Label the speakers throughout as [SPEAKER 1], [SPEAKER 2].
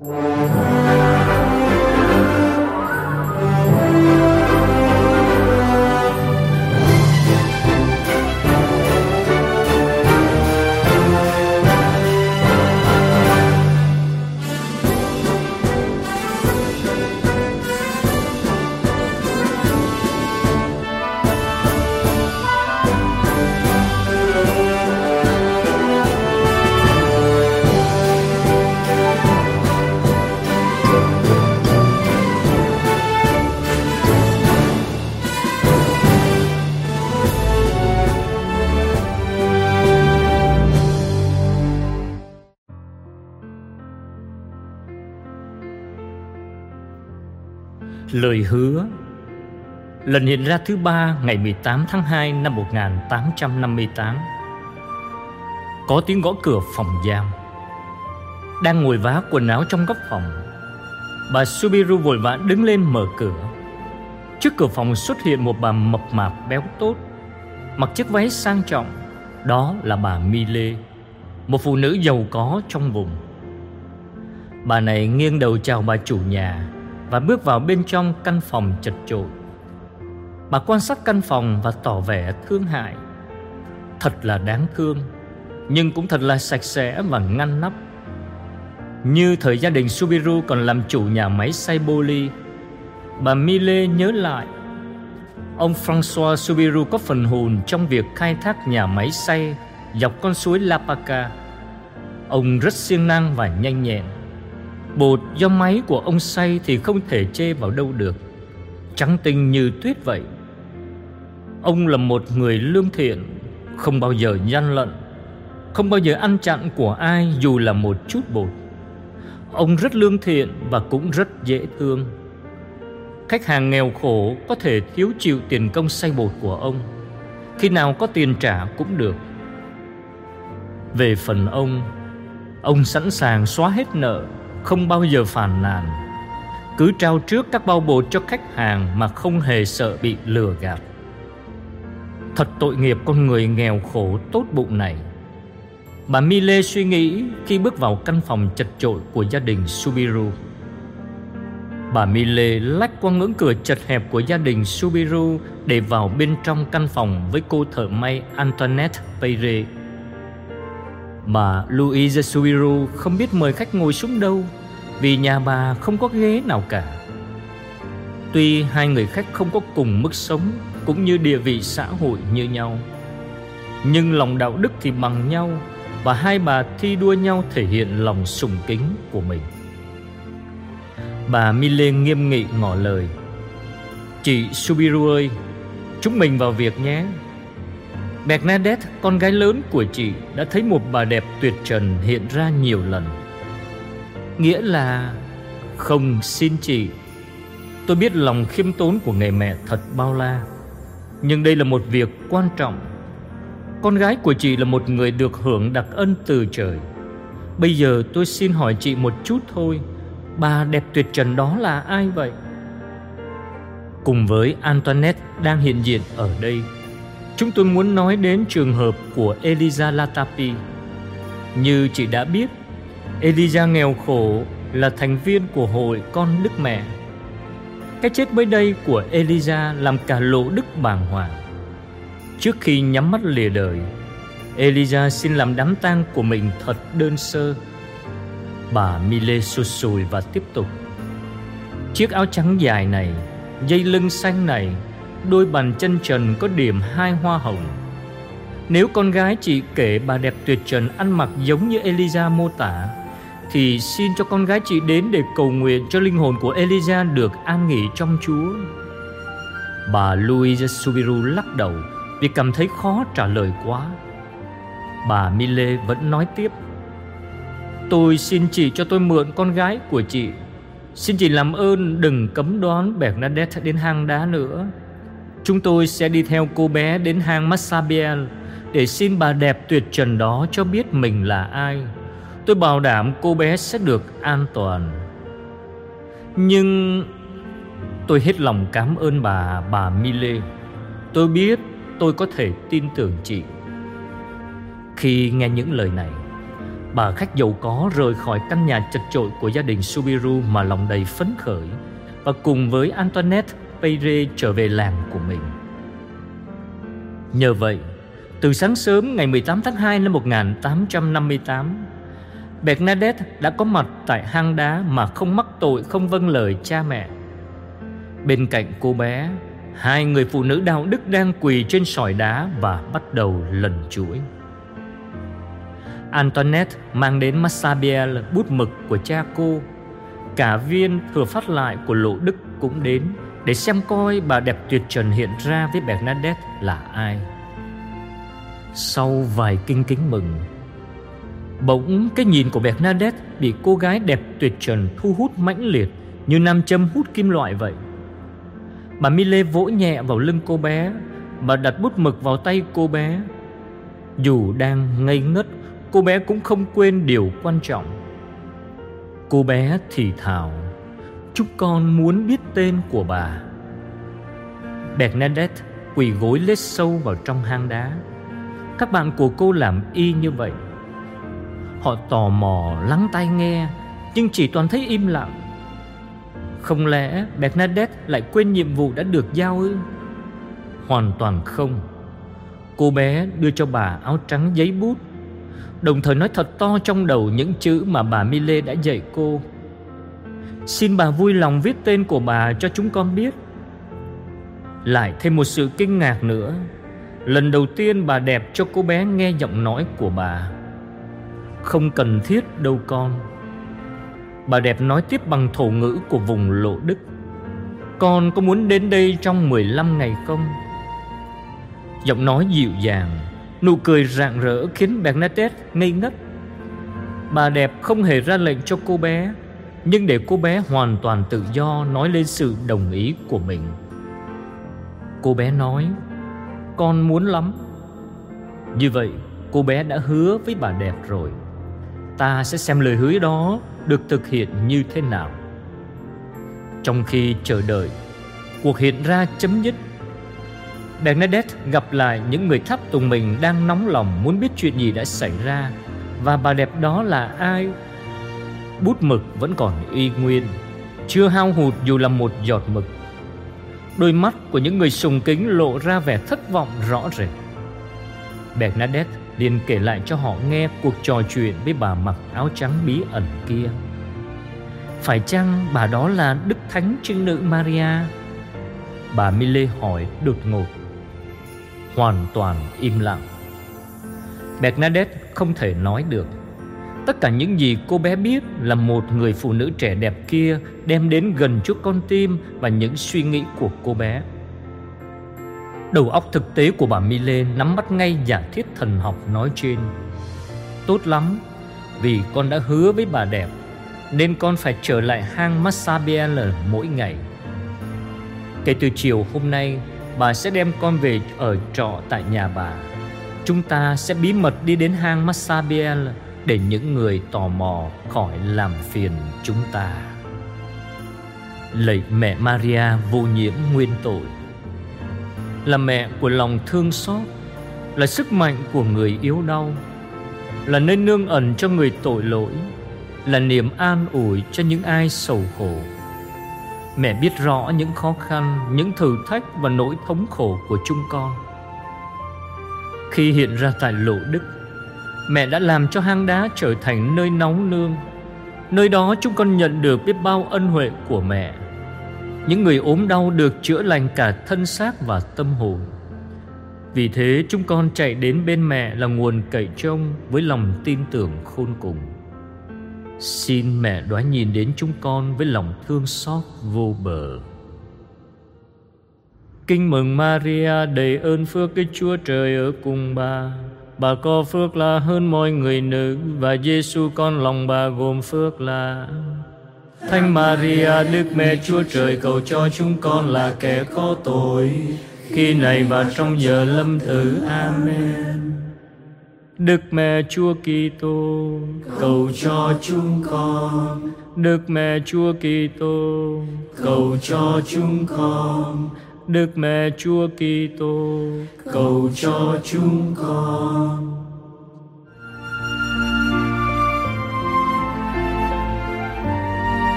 [SPEAKER 1] Música Lời hứa. Lần hiện ra thứ ba ngày 18 tháng 2 năm 1858 Có tiếng gõ cửa phòng giam. Đang ngồi vá quần áo trong góc phòng, Bà Subiru vội vã đứng lên mở cửa. Trước cửa phòng xuất hiện một bà mập mạp béo tốt, Mặc chiếc váy sang trọng, Đó là bà Mile Một phụ nữ giàu có trong vùng. Bà này nghiêng đầu chào bà chủ nhà và bước vào bên trong căn phòng chật chội. Bà quan sát căn phòng và tỏ vẻ thương hại. Thật là đáng thương, nhưng cũng thật là sạch sẽ và ngăn nắp. Như thời gia đình Subiru còn làm chủ nhà máy xay boli, bà Mile nhớ lại Ông François Subiru có phần hồn trong việc khai thác nhà máy xay dọc con suối Lapaka. Ông rất siêng năng và nhanh nhẹn Bột do máy của ông xay thì không thể chê vào đâu được. Trắng tinh như tuyết vậy. Ông là một người lương thiện, Không bao giờ gian lận, Không bao giờ ăn chặn của ai dù là một chút bột. Ông rất lương thiện và cũng rất dễ thương. Khách hàng nghèo khổ có thể thiếu chịu tiền công xay bột của ông. Khi nào có tiền trả cũng được. Về phần ông Ông sẵn sàng xóa hết nợ không bao giờ phàn nàn. Cứ trao trước các bao bột cho khách hàng mà không hề sợ bị lừa gạt. Thật tội nghiệp con người nghèo khổ tốt bụng này. Bà Mile suy nghĩ khi bước vào căn phòng chật chội của gia đình Subiru. Bà Mile lách qua ngưỡng cửa chật hẹp của gia đình Subiru để vào bên trong căn phòng với cô thợ may Antoinette Peyre mà Louis Subiru không biết mời khách ngồi xuống đâu, Vì nhà bà không có ghế nào cả. Tuy hai người khách không có cùng mức sống Cũng như địa vị xã hội như nhau, Nhưng lòng đạo đức thì bằng nhau Và hai bà thi đua nhau thể hiện lòng sùng kính của mình. Bà Mille nghiêm nghị ngỏ lời, Chị Subiru ơi, Chúng mình vào việc nhé. Bernadette, con gái lớn của chị đã thấy một bà đẹp tuyệt trần hiện ra nhiều lần. Nghĩa là không xin chị. Tôi biết lòng khiêm tốn của người mẹ thật bao la. Nhưng đây là một việc quan trọng. Con gái của chị là một người được hưởng đặc ân từ trời. Bây giờ tôi xin hỏi chị một chút thôi. Bà đẹp tuyệt trần đó là ai vậy? Cùng với Antoinette đang hiện diện ở đây Chúng tôi muốn nói đến trường hợp của Eliza Latapi. Như chị đã biết, Eliza nghèo khổ là thành viên của hội con Đức Mẹ. Cái chết mới đây của Eliza làm cả lộ đức bàng hoàng. Trước khi nhắm mắt lìa đời, Eliza xin làm đám tang của mình thật đơn sơ. Bà Mile sụt sùi và tiếp tục. Chiếc áo trắng dài này, dây lưng xanh này Đôi bàn chân trần có điểm hai hoa hồng. Nếu con gái chị kể bà đẹp tuyệt trần ăn mặc giống như Eliza mô tả, Thì xin cho con gái chị đến để cầu nguyện cho linh hồn của Eliza được an nghỉ trong Chúa. Bà Louise Subiru lắc đầu vì cảm thấy khó trả lời quá. Bà Mille vẫn nói tiếp, Tôi xin chị cho tôi mượn con gái của chị. Xin chị làm ơn đừng cấm đoán Bernadette đến hang đá nữa. Chúng tôi sẽ đi theo cô bé đến hang Massabielle để xin bà đẹp tuyệt trần đó cho biết mình là ai. Tôi bảo đảm cô bé sẽ được an toàn. Nhưng tôi hết lòng cảm ơn bà, bà Mille. Tôi biết tôi có thể tin tưởng chị. Khi nghe những lời này, Bà khách giàu có rời khỏi căn nhà chật chội của gia đình Subiru mà lòng đầy phấn khởi và cùng với Antoinette Peyre trở về làng của mình. Nhờ vậy, từ sáng sớm ngày 18 tháng 2 năm 1858, Bernadette đã có mặt tại hang đá mà không mắc tội không vâng lời cha mẹ. Bên cạnh cô bé, hai người phụ nữ đạo đức đang quỳ trên sỏi đá và bắt đầu lần chuỗi. Antoinette mang đến Massabielle bút mực của cha cô. Cả viên thừa phát lại của Lộ Đức cũng đến để xem coi bà đẹp tuyệt trần hiện ra với Bernadette là ai. Sau vài kinh kính mừng, bỗng cái nhìn của Bernadette bị cô gái đẹp tuyệt trần thu hút mãnh liệt như nam châm hút kim loại vậy. Bà Mille vỗ nhẹ vào lưng cô bé Bà đặt bút mực vào tay cô bé Dù đang ngây ngất Cô bé cũng không quên điều quan trọng Cô bé thì thào Chúng con muốn biết tên của bà. Bernadette quỳ gối lết sâu vào trong hang đá. Các bạn của cô làm y như vậy. Họ tò mò lắng tai nghe, Nhưng chỉ toàn thấy im lặng. Không lẽ Bernadette lại quên nhiệm vụ đã được giao ư? Hoàn toàn không. Cô bé đưa cho bà áo trắng giấy bút. Đồng thời nói thật to trong đầu những chữ mà bà Mille đã dạy cô. Xin bà vui lòng viết tên của bà cho chúng con biết. Lại thêm một sự kinh ngạc nữa. Lần đầu tiên bà đẹp cho cô bé nghe giọng nói của bà. Không cần thiết đâu con. Bà đẹp nói tiếp bằng thổ ngữ của vùng lộ đức. Con có muốn đến đây trong 15 ngày không? Giọng nói dịu dàng, Nụ cười rạng rỡ khiến Bernadette ngây ngất. Bà đẹp không hề ra lệnh cho cô bé. Nhưng để cô bé hoàn toàn tự do nói lên sự đồng ý của mình. Cô bé nói, Con muốn lắm. Như vậy, cô bé đã hứa với bà đẹp rồi. Ta sẽ xem lời hứa đó được thực hiện như thế nào. Trong khi chờ đợi, Cuộc hiện ra chấm dứt. Bernadette gặp lại những người tháp tùng mình đang nóng lòng muốn biết chuyện gì đã xảy ra và bà đẹp đó là ai. Bút mực vẫn còn y nguyên, chưa hao hụt dù là một giọt mực. Đôi mắt của những người sùng kính lộ ra vẻ thất vọng rõ rệt. Bernadette liền kể lại cho họ nghe cuộc trò chuyện với bà mặc áo trắng bí ẩn kia. Phải chăng bà đó là Đức Thánh Trinh Nữ Maria? Bà Mille hỏi đột ngột hoàn toàn im lặng. Bernadette không thể nói được. Tất cả những gì cô bé biết là một người phụ nữ trẻ đẹp kia đem đến gần chút con tim và những suy nghĩ của cô bé. Đầu óc thực tế của bà Mille nắm bắt ngay giả thiết thần học nói trên. Tốt lắm, vì con đã hứa với bà đẹp, nên con phải trở lại hang Massabielle mỗi ngày. Kể từ chiều hôm nay, Bà sẽ đem con về ở trọ tại nhà bà Chúng ta sẽ bí mật đi đến hang Massabielle để những người tò mò khỏi làm phiền chúng ta. Lạy mẹ Maria vô nhiễm nguyên tội. Là mẹ của lòng thương xót Là sức mạnh của người yếu đau Là nơi nương ẩn cho người tội lỗi Là niềm an ủi cho những ai sầu khổ. Mẹ biết rõ những khó khăn, những thử thách và nỗi thống khổ của chúng con. Khi hiện ra tại lộ đức, mẹ đã làm cho hang đá trở thành nơi nóng nương. Nơi đó chúng con nhận được biết bao ân huệ của mẹ. Những người ốm đau được chữa lành cả thân xác và tâm hồn. Vì thế chúng con chạy đến bên mẹ là nguồn cậy trông với lòng tin tưởng khôn cùng. Xin mẹ đoái nhìn đến chúng con với lòng thương xót vô bờ. Kinh mừng Maria, đầy ơn phước cái Chúa Trời ở cùng bà. Bà có phước là hơn mọi người nữ, và Giêsu con lòng bà gồm phước là Thánh Maria, Đức Mẹ Chúa Trời, cầu cho chúng con là kẻ có tội khi này và trong giờ lâm tử. Amen. Đức Mẹ Chúa Kitô, cầu cho chúng con. Đức Mẹ Chúa Kitô, cầu cho chúng con. Đức Mẹ Chúa Kitô cầu cho chúng con.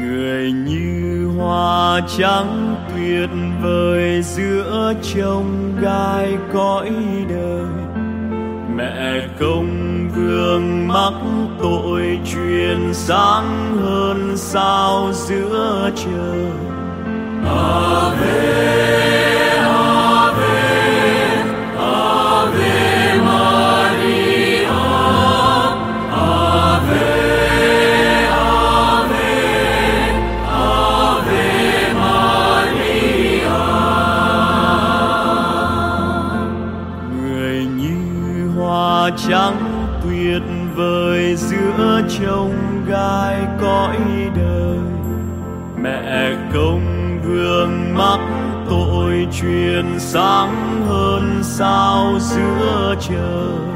[SPEAKER 2] Người như hoa trắng tuyệt vời giữa trông gai cõi đời mẹ công gương mắc tội truyền sáng hơn sao giữa trời. Ave trông gai cõi đời. Mẹ công vương mắc tội truyền sáng hơn sao giữa trời.